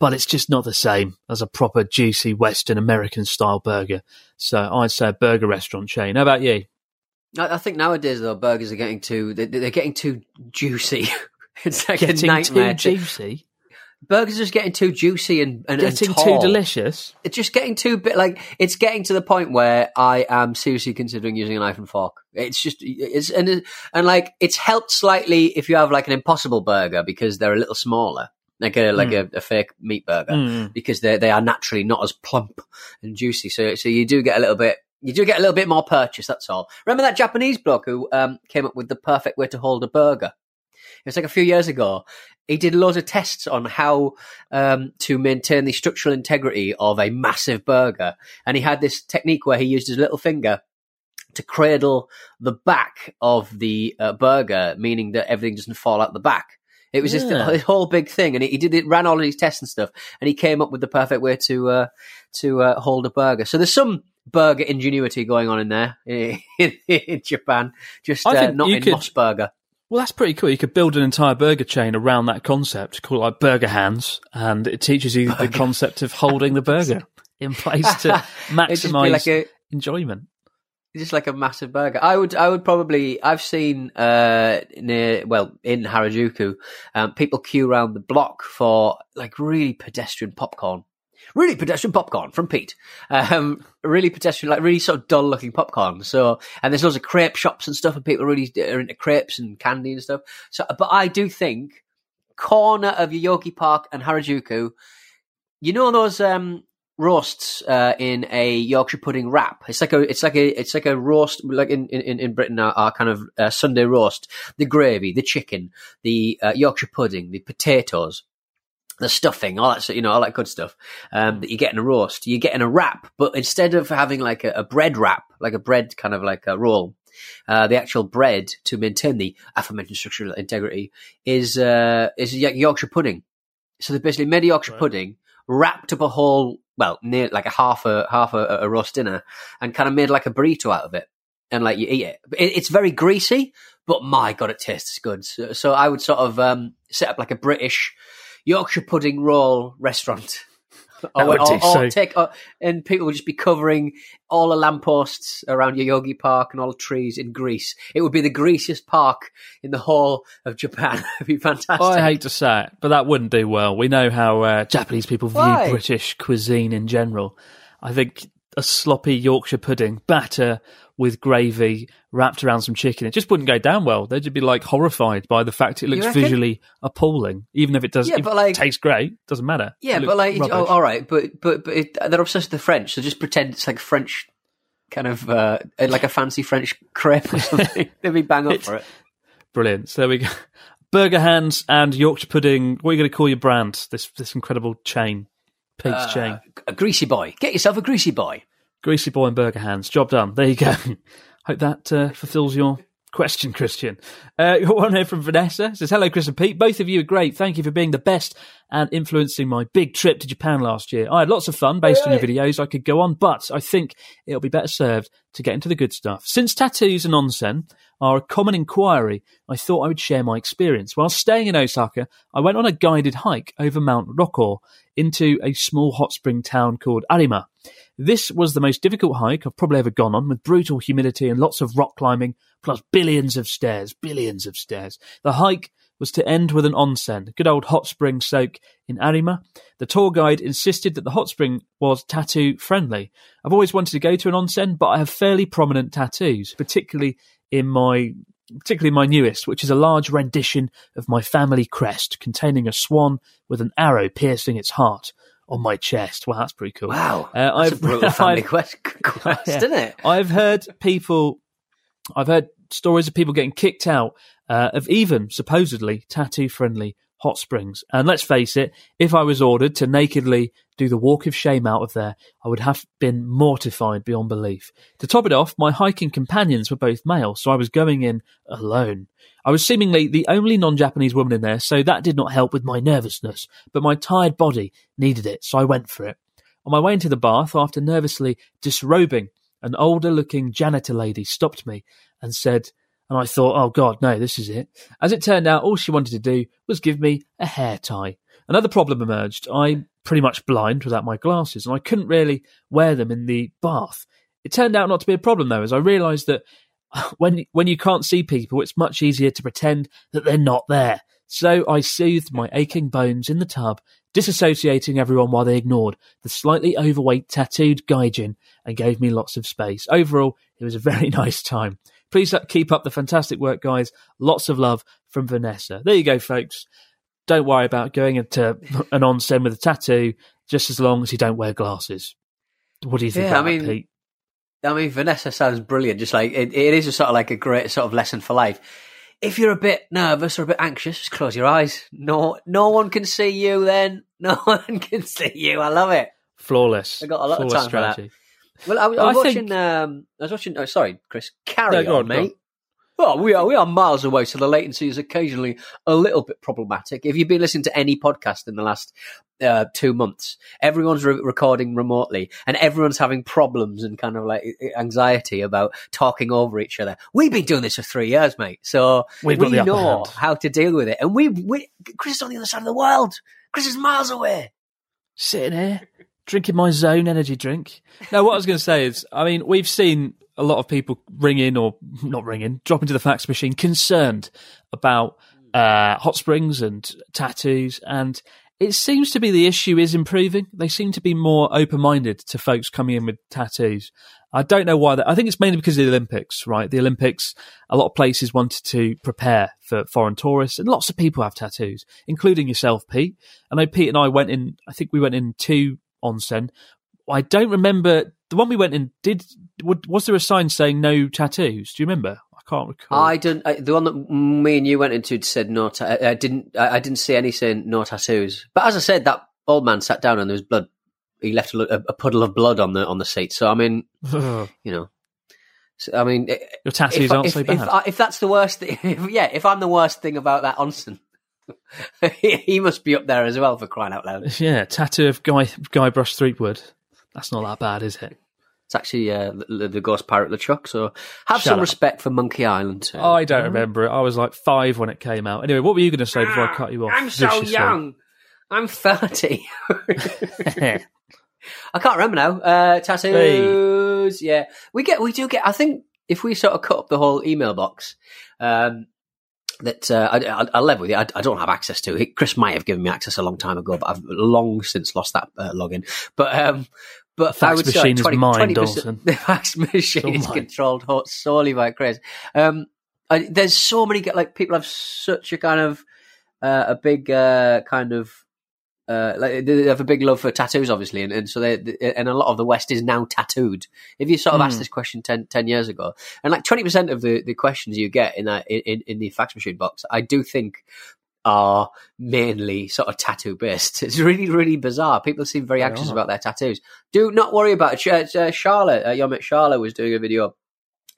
but it's just not the same as a proper juicy Western American style burger. So I'd say a burger restaurant chain. How about you? I, I think nowadays though burgers are getting too they, they're getting too juicy. [LAUGHS] it's like a Getting nightmare. too juicy, burgers are just getting too juicy and, and and getting too delicious. It's just getting too bit like it's getting to the point where I am seriously considering using a knife and fork. It's just it's and and like it's helped slightly if you have like an impossible burger because they're a little smaller, like a like a, a fake meat burger Mm. because they they are naturally not as plump and juicy. So so you do get a little bit. You do get a little bit more purchase. That's all. Remember that Japanese bloke who um, came up with the perfect way to hold a burger? It was like a few years ago. He did loads of tests on how um, to maintain the structural integrity of a massive burger, and he had this technique where he used his little finger to cradle the back of the uh, burger, meaning that everything doesn't fall out the back. It was just Yeah. this whole big thing, and he, he did it, ran all of these tests and stuff, and he came up with the perfect way to uh, to uh, hold a burger. So there's some burger ingenuity going on in there [LAUGHS] in, in Japan, just uh, not in could- Mos Burger. Well, that's pretty cool. You could build an entire burger chain around that concept, call it like Burger Hands, and it teaches you the concept of holding the [LAUGHS] burger in place to It'd just be maximize like a enjoyment. just like a massive burger. I would, I would probably. I've seen uh, near, well, in Harajuku, um, people queue around the block for like really pedestrian popcorn. Really pedestrian popcorn from Pete. Um, really pedestrian, like really sort of dull looking popcorn. So, and there's loads of crepe shops and stuff, and people really are into crepes and candy and stuff. So, but I do think corner of Yoyogi Park and Harajuku, you know those um, roasts uh, in a Yorkshire pudding wrap. It's like a it's like a it's like a roast like in in, in Britain our, our kind of uh, Sunday roast. The gravy, the chicken, the uh, Yorkshire pudding, the potatoes. The stuffing, all that, you know, all that good stuff um, that you get in a roast, you get in a wrap. But instead of having like a, a bread wrap, like a bread kind of like a roll, uh, the actual bread to maintain the aforementioned structural integrity is uh, is Yorkshire pudding. So they basically made a Yorkshire Right. pudding, wrapped up a whole, well, near like a half a half a, a roast dinner, and kind of made like a burrito out of it, and like you eat it. it it's very greasy, but my god, it tastes good. So, so I would sort of um, set up like a British Yorkshire pudding roll restaurant Or, would or- do or so. take, or- and people would just be covering all the lampposts around Yoyogi Park and all the trees in grease. It would be the greasiest park in the whole of Japan. [LAUGHS] It'd be fantastic. I hate to say it, but that wouldn't do well. We know how uh, Japanese people view Why? British cuisine in general. I think a sloppy Yorkshire pudding, batter with gravy wrapped around some chicken, it just wouldn't go down well. They'd be like horrified by the fact it looks visually appalling, even if it does. Yeah, but, like- it tastes great, doesn't matter. Yeah, but like, rubbish. oh, all right, but but but it, they're obsessed with the French, so just pretend it's like French, kind of uh, like a fancy French crepe or something. [LAUGHS] They'd be bang up It's- for it. Brilliant. So there we go. [LAUGHS] Burger hands and Yorkshire pudding. What are you going to call your brand? This this incredible chain, Pete's chain. Uh, a greasy boy. Get yourself a greasy boy. Greasy boy and burger hands. Job done. There you go. [LAUGHS] Hope that uh, fulfills your question, Christian. Uh, got one here from Vanessa. Says, hello, Chris and Pete. Both of you are great. Thank you for being the best and influencing my big trip to Japan last year. I had lots of fun based on your videos. I could go on, but I think it'll be better served to get into the good stuff. Since tattoos and onsen are a common inquiry, I thought I would share my experience. While staying in Osaka, I went on a guided hike over Mount Rokko into a small hot spring town called Arima. This was the most difficult hike I've probably ever gone on, with brutal humidity and lots of rock climbing, plus billions of stairs, billions of stairs. The hike was to end with an onsen, good old hot spring soak in Arima. The tour guide insisted that the hot spring was tattoo friendly. I've always wanted to go to an onsen, but I have fairly prominent tattoos, particularly in my particularly my newest, which is a large rendition of my family crest containing a swan with an arrow piercing its heart on my chest. Wow, that's pretty cool. Wow, Uh, that's a brutal [LAUGHS] family I've- quest, [LAUGHS] quest Yeah. isn't it? I've heard people, I've heard stories of people getting kicked out uh, of even supposedly tattoo friendly hot springs. And let's face it, if I was ordered to nakedly do the walk of shame out of there, I would have been mortified beyond belief. To top it off, my hiking companions were both male, so I was going in alone. I was seemingly the only non Japanese woman in there, so that did not help with my nervousness, but my tired body needed it, so I went for it. On my way into the bath, after nervously disrobing, an older looking janitor lady stopped me and said, and I thought, oh God, no, this is it. As it turned out, all she wanted to do was give me a hair tie. Another problem emerged. I'm pretty much blind without my glasses, and I couldn't really wear them in the bath. It turned out not to be a problem though, as I realised that [LAUGHS] when when you can't see people, it's much easier to pretend that they're not there. So I soothed my aching bones in the tub, disassociating everyone while they ignored the slightly overweight tattooed gaijin and gave me lots of space. Overall, it was a very [LAUGHS] nice time. Please keep up the fantastic work, guys. Lots of love from Vanessa. There you go, folks. Don't worry about going into [LAUGHS] an onsen with a tattoo, just as long as you don't wear glasses. What do you think Yeah, I that, mean, Pete? I mean, Vanessa sounds brilliant. Just like it, it is a sort of like a great sort of lesson for life. If you're a bit nervous or a bit anxious, just close your eyes. No, no one can see you. Then [LAUGHS] no one can see you. I love it. Flawless. I got a lot of Flawless time for that. Well, I was, I was I watching. think- Um, I was watching. Oh, sorry, Chris. Carry No, on, on, mate. Well, we are we are miles away, so the latency is occasionally a little bit problematic. If you've been listening to any podcast in the last uh, two months, everyone's re- recording remotely, and everyone's having problems and kind of like anxiety about talking over each other. We've been doing this for three years, mate, so We've we got the upper know how to deal with it. And we, we, Chris is on the other side of the world. Chris is miles away. sitting here drinking my zone energy drink. Now, what I was going to say is, I mean, we've seen a lot of people ring in or not ring in, drop into the fax machine concerned about uh, hot springs and tattoos. And it seems to be the issue is improving. They seem to be more open minded to folks coming in with tattoos. I don't know why that. I think it's mainly because of the Olympics, right? The Olympics, a lot of places wanted to prepare for foreign tourists, and lots of people have tattoos, including yourself, Pete. I know Pete and I went in. I think we went in two onsen. I don't remember the one we went in. Did was there a sign saying no tattoos? Do you remember? I can't recall. I don't. I, the one that me and you went into said no. Ta- I, didn't. I, I didn't see any saying no tattoos. But as I said, that old man sat down and there was blood. He left a, a puddle of blood on the on the seat. So I mean, [SIGHS] you know, so, I mean, Your tattoos if, aren't if, so if, bad. I- if that's the worst, thing, [LAUGHS] if, yeah, if I'm the worst thing about that onsen, [LAUGHS] he, must be up there as well for crying out loud. [LAUGHS] yeah, tattoo of Guy Guybrush Threepwood. That's not that bad, is it? It's actually uh, the, the Ghost Pirate LeChuck. So have Shut some up. respect for Monkey Island too. I don't remember it. I was like five when it came out. Anyway, what were you going to say before I cut you off? I'm so young. I'm 30. [LAUGHS] I can't remember now. Uh, tattoos. Yeah, we get, we do get. I think if we sort of cut up the whole email box, um, that uh, I, I, I'll level with you. I, I don't have access to it. Chris might have given me access a long time ago, but I've long since lost that uh, login. But um, but fax I would say machine is 20, mine, 20%, Dawson. [LAUGHS] The fax machine is mine. controlled solely by Chris. Um, I, there's so many like people have such a kind of uh, a big uh, kind of uh, like they have a big love for tattoos, obviously, and, and so they and a lot of the West is now tattooed. If you sort of Hmm. asked this question 10, 10 years ago, and like twenty percent of the, the questions you get in that in, in the fax machine box, I do think are mainly sort of tattoo based. [LAUGHS] It's really really bizarre. People seem very They anxious are. about their tattoos. Do not worry about it. Uh, Charlotte, uh, your mate Charlotte was doing a video.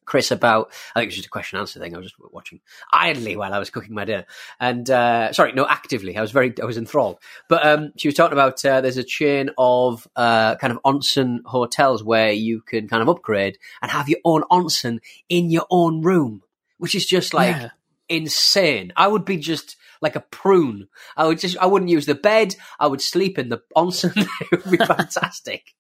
Chris about I think it was just a question answer thing. I was just watching idly while I was cooking my dinner, and uh, sorry, no, actively. I was very I was enthralled. But um, she was talking about uh, there's a chain of uh, kind of onsen hotels where you can kind of upgrade and have your own onsen in your own room, which is just like Yeah. insane. I would be just like a prune. I would just I wouldn't use the bed. I would sleep in the onsen. [LAUGHS] it would be [LAUGHS] fantastic.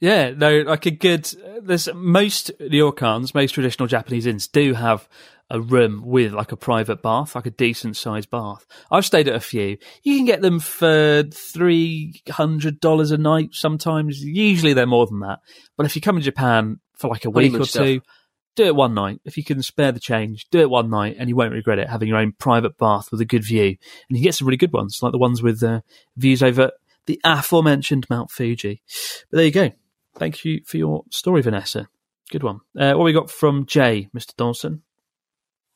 Yeah, no, like a good. There's most ryokans, most traditional Japanese inns do have a room with like a private bath, like a decent sized bath. I've stayed at a few. You can get them for three hundred dollars a night. Sometimes, usually they're more than that. But if you come to Japan for like a week or stuff. two, do it one night. If you can spare the change, do it one night, and you won't regret it. Having your own private bath with a good view, and you get some really good ones, like the ones with uh, views over the aforementioned Mount Fuji. But there you go. Thank you for your story, Vanessa. Good one. Uh, what we got from Jay, Mr. Dawson?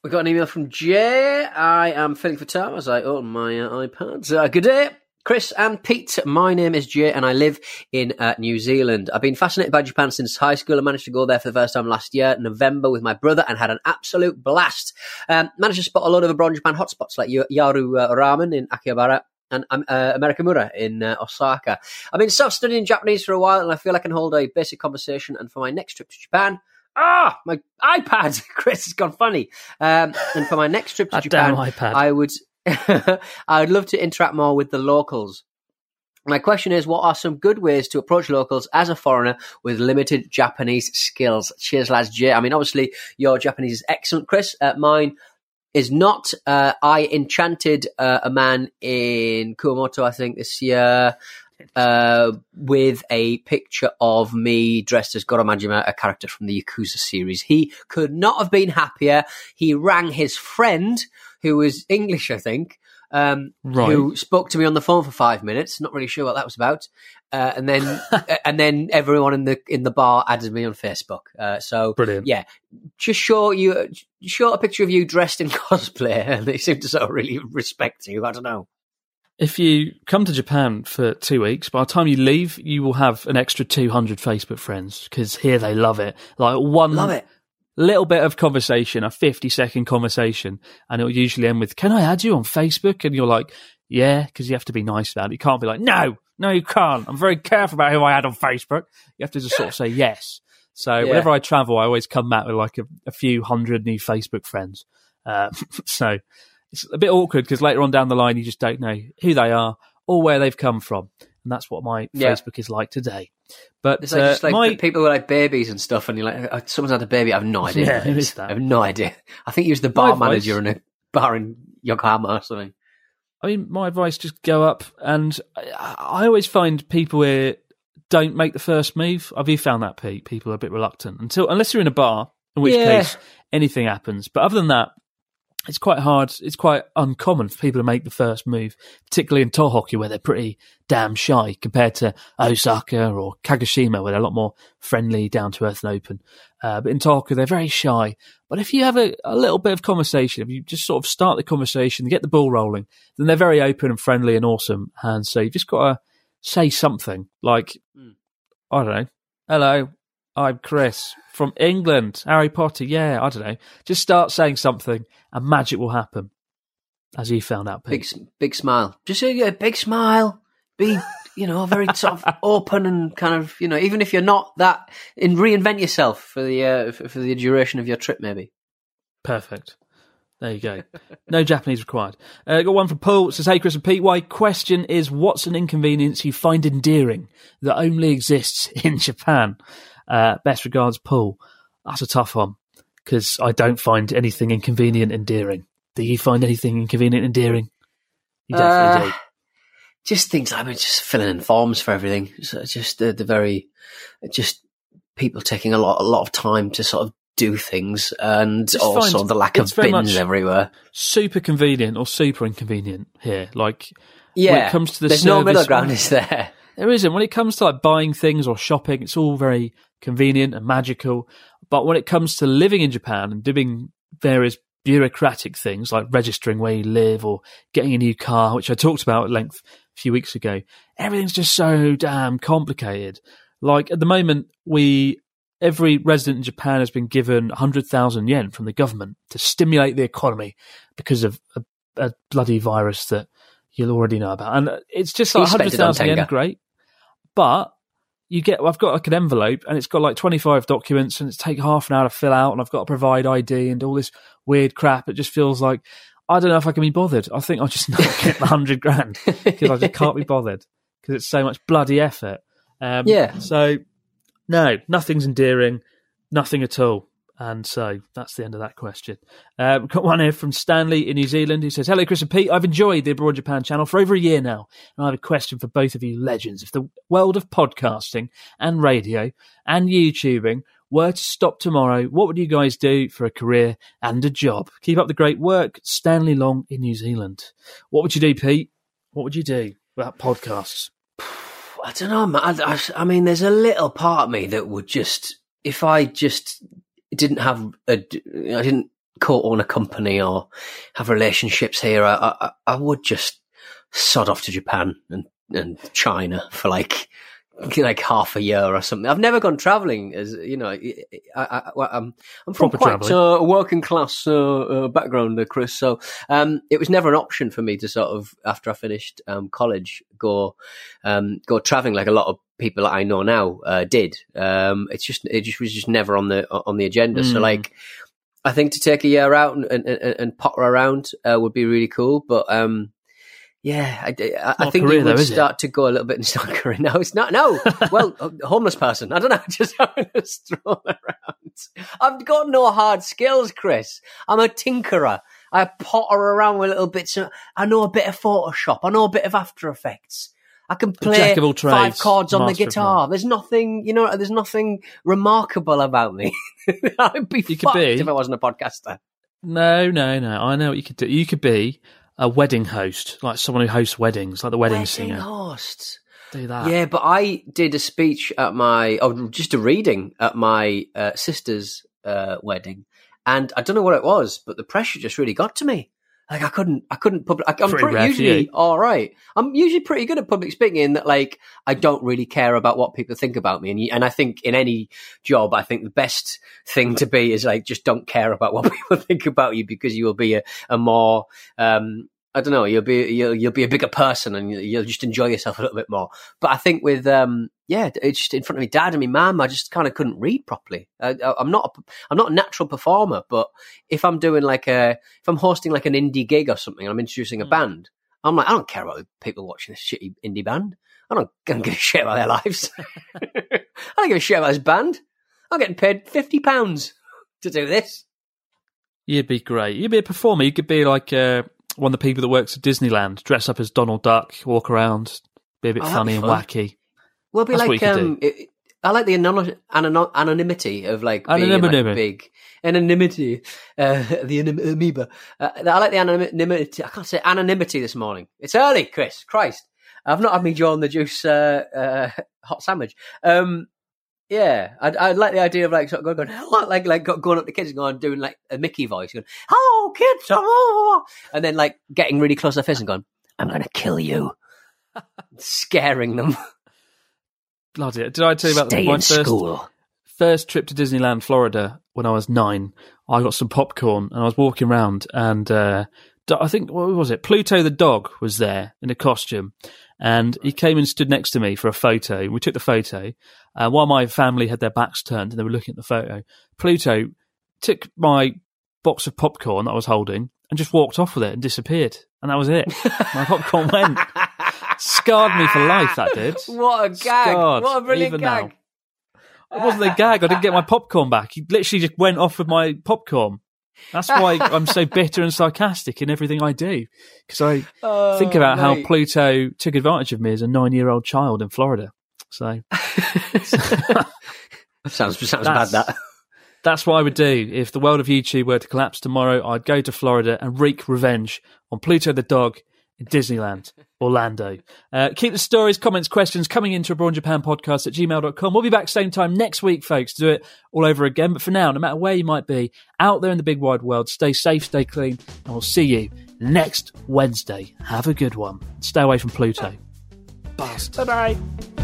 We got an email from Jay. I am filling for time as I open my uh, iPad. Uh, good day. Chris and Pete, my name is Jay and I live in uh, New Zealand. I've been fascinated by Japan since high school. I managed to go there for the first time last year, November, with my brother and had an absolute blast. Um, managed to spot a lot of abroad Japan hotspots like Yaru uh, Ramen in Akihabara and um, uh, Amerikamura in uh, Osaka. I've been self-studying Japanese for a while and I feel I can hold a basic conversation. And for my next trip to Japan, ah, my iPad, [LAUGHS] Chris, has gone funny. Um, and for my next trip to [LAUGHS] Japan, iPad. I would, [LAUGHS] I would love to interact more with the locals. My question is, what are some good ways to approach locals as a foreigner with limited Japanese skills? Cheers, lads. Jay. I mean, obviously, your Japanese is excellent, Chris. Uh, mine is not. Uh, I enchanted uh, a man in Kumamoto, I think, this year uh, with a picture of me dressed as Goro Majima, a character from the Yakuza series. He could not have been happier. He rang his friend, who was English, I think, um, Right. who spoke to me on the phone for five minutes. Not really sure what that was about. Uh, and then, [LAUGHS] and then everyone in the in the bar added me on Facebook. Uh, so Brilliant. yeah, just show you show a picture of you dressed in [LAUGHS] cosplay, and they seem to sort of really respect you. I don't know. If you come to Japan for two weeks, by the time you leave, you will have an extra 200 Facebook friends because here they love it. Like one Love it. Little bit of conversation, a 50 second conversation, and it'll usually end with, Can I add you on Facebook? And you're like, Yeah, because you have to be nice about it. You can't be like, No, no, you can't. I'm very careful about who I add on Facebook. You have to just sort of say yes. So Yeah. whenever I travel, I always come back with like a, a few hundred new Facebook friends. Uh, [LAUGHS] so it's a bit awkward because later on down the line, you just don't know who they are or where they've come from. And that's what my Yeah. Facebook is like today. But It's like uh, just like my, people who are like babies and stuff, and you're like, "Uh, someone's had a baby. I have no idea. Yeah, who is. that? I have no idea. I think he was the bar My manager advice- in a bar in Yokohama or something. I mean, my advice: just go up, and I, I always find people here don't make the first move. Have you found that, Pete? People are a bit reluctant until unless you're in a bar, in which Yeah. case anything happens. But other than that, it's quite hard. It's quite uncommon for people to make the first move, particularly in Tohoku, where they're pretty damn shy compared to Osaka or Kagoshima, where they're a lot more friendly, down to earth, and open. Uh, but in Tohoku, they're very shy. But if you have a, a little bit of conversation, if you just sort of start the conversation, get the ball rolling, then they're very open and friendly and awesome. And so you've just got to say something like, I don't know, hello, I'm Chris from England, Harry Potter. Yeah, I don't know. Just start saying something and magic will happen. As you found out, Big, Pete. s- big smile. Just a, a big smile. Be, you know, very sort of [LAUGHS] open and kind of, you know, even if you're not that, in reinvent yourself for the uh, for, for the duration of your trip, maybe. Perfect. There you go. No [LAUGHS] Japanese required. Uh, got one from Paul. It says, Hey, Chris and Pete, why question is what's an inconvenience you find endearing that only exists [LAUGHS] in Japan? Uh, best regards, Paul. That's a tough one because I don't find anything inconvenient endearing. Do you find anything inconvenient endearing? You definitely Uh, just things like I mean, just filling in forms for everything. So just the, the very, just people taking a lot, a lot of time to sort of do things, and Just also the lack of bins everywhere. Super convenient or super inconvenient here. Like, Yeah, when it comes to the there's no middle ground, is there? There isn't. When it comes to like buying things or shopping, it's all very convenient and magical. But when it comes to living in Japan and doing various bureaucratic things like registering where you live or getting a new car, which I talked about at length a few weeks ago, everything's just so damn complicated. Like at the moment, we every resident in Japan has been given 100,000 yen from the government to stimulate the economy because of a, a bloody virus that you'll already know about. And it's just like He spent it on 100,000 yen, great. But you get, I've got like an envelope and it's got like 25 documents and it's take half an hour to fill out and I've got to provide ID and all this weird crap. It just feels like, I don't know if I can be bothered. I think I'll just [LAUGHS] not get the 100 grand because I just can't be [LAUGHS] bothered because it's so much bloody effort. Um, Yeah. So, no, nothing's endearing, nothing at all. And so that's the end of that question. Um, we've got one here from Stanley in New Zealand who says, Hello, Chris and Pete. I've enjoyed the Abroad Japan channel for over a year now. And I have a question for both of you legends. If the world of podcasting and radio and YouTubing were to stop tomorrow, what would you guys do for a career and a job? Keep up the great work. Stanley Long in New Zealand. What would you do, Pete? What would you do without podcasts? [SIGHS] I don't know. I, I, I mean, there's a little part of me that would just, if I just didn't have a, I didn't co-own a company or have relationships here, I, I, I would just sod off to Japan and, and China for like, like half a year or something. I've never gone traveling as, you know, I, I, I, I'm, I'm from Proper quite travelling. uh, a working class uh, uh, background, uh, Chris. So um, it was never an option for me to sort of, after I finished um, college, go um, go traveling like a lot of people that I know now uh, did. Um, it's just it just was just never on the on the agenda. So Mm. like, I think to take a year out and and, and, and potter around uh, would be really cool. But um, yeah, I, I, I think career you would though, is it? start to go a little bit [LAUGHS] in start career. No, it's not. No, well, [LAUGHS] homeless person. I don't know. [LAUGHS] Just having a stroll around. I've got no hard skills, Chris. I'm a tinkerer. I potter around with little bits. Of, I know a bit of Photoshop. I know a bit of After Effects. I can play jack five trades, chords on the guitar. There's nothing, you know, there's nothing remarkable about me. I'd be You could fucked be. if I wasn't a podcaster. No, no, no. I know what you could do. You could be a wedding host, like someone who hosts weddings, like the wedding, Wedding singer. host. Do that. Yeah, but I did a speech at my, oh, just a reading at my uh, sister's uh, wedding, and I don't know what it was, but the pressure just really got to me. Like I couldn't, I couldn't public. I'm Pretty pretty, usually all right. I'm usually pretty good at public speaking. In that, like, I don't really care about what people think about me, and and I think in any job, I think the best thing to be is like just don't care about what [LAUGHS] people think about you because you will be a, a more um, I don't know. You'll be you'll you'll be a bigger person and you'll, just enjoy yourself a little bit more. But I think with um yeah, it's just in front of me dad and me mum, I just kind of couldn't read properly. I, I'm not a, I'm not a natural performer, but if I'm doing like a if I'm hosting like an indie gig or something, and I'm introducing a band. I'm like I don't care about people watching this shitty indie band. I don't, I don't give a shit about their lives. [LAUGHS] I don't give a shit about this band. I'm getting paid fifty pounds to do this. You'd be great. You'd be a performer. You could be like uh, one of the people that works at Disneyland, dress up as Donald Duck, walk around, be a bit Oh, funny and wacky. Well, be That's like um, it, I like the anon- anon- anonymity of like being Anonymity. like big anonymity, uh, [LAUGHS] the anim- amoeba. Uh, I like the anonymity. I can't say anonymity this morning. It's early, Chris. Christ, I've not had me Joe and the Juice uh, uh, [LAUGHS] hot sandwich. Um, yeah, I, I like the idea of like sort of going, going like like going up to kids and going doing like a Mickey voice, going, "Hello, kids," oh," and then like getting really close to their face and going, "I'm going to kill you," scaring them. Bloody! Did I tell you about Stay my in first school. first trip to Disneyland, Florida, when I was nine, I got some popcorn and I was walking around and uh, I think what was it? Pluto the dog was there in a costume, and he came and stood next to me for a photo. We took the photo, and while my family had their backs turned and they were looking at the photo, Pluto took my box of popcorn that I was holding and just walked off with it and disappeared. And that was it. My popcorn went. [LAUGHS] Scarred me for life, that did. What a gag! Scarred, what a brilliant gag! now. It wasn't a gag. I didn't get my popcorn back. He literally just went off with my popcorn. That's why [LAUGHS] I'm so bitter and sarcastic in everything I do. Because I Oh, think about how. Pluto took advantage of me as a nine year old child in Florida. So [LAUGHS] [LAUGHS] sounds sounds That's- bad. That that's what I would do if the world of YouTube were to collapse tomorrow. I'd go to Florida and wreak revenge on Pluto the dog in Disneyland, Orlando. Uh, keep the stories, comments, questions coming into Abroad in Japan podcast at gmail.com. We'll be back same time next week, folks, to do it all over again. But for now, no matter where you might be out there in the big wide world, stay safe, stay clean, and we'll see you next Wednesday. Have a good one. Stay away from Pluto. Bastard. Bye bye.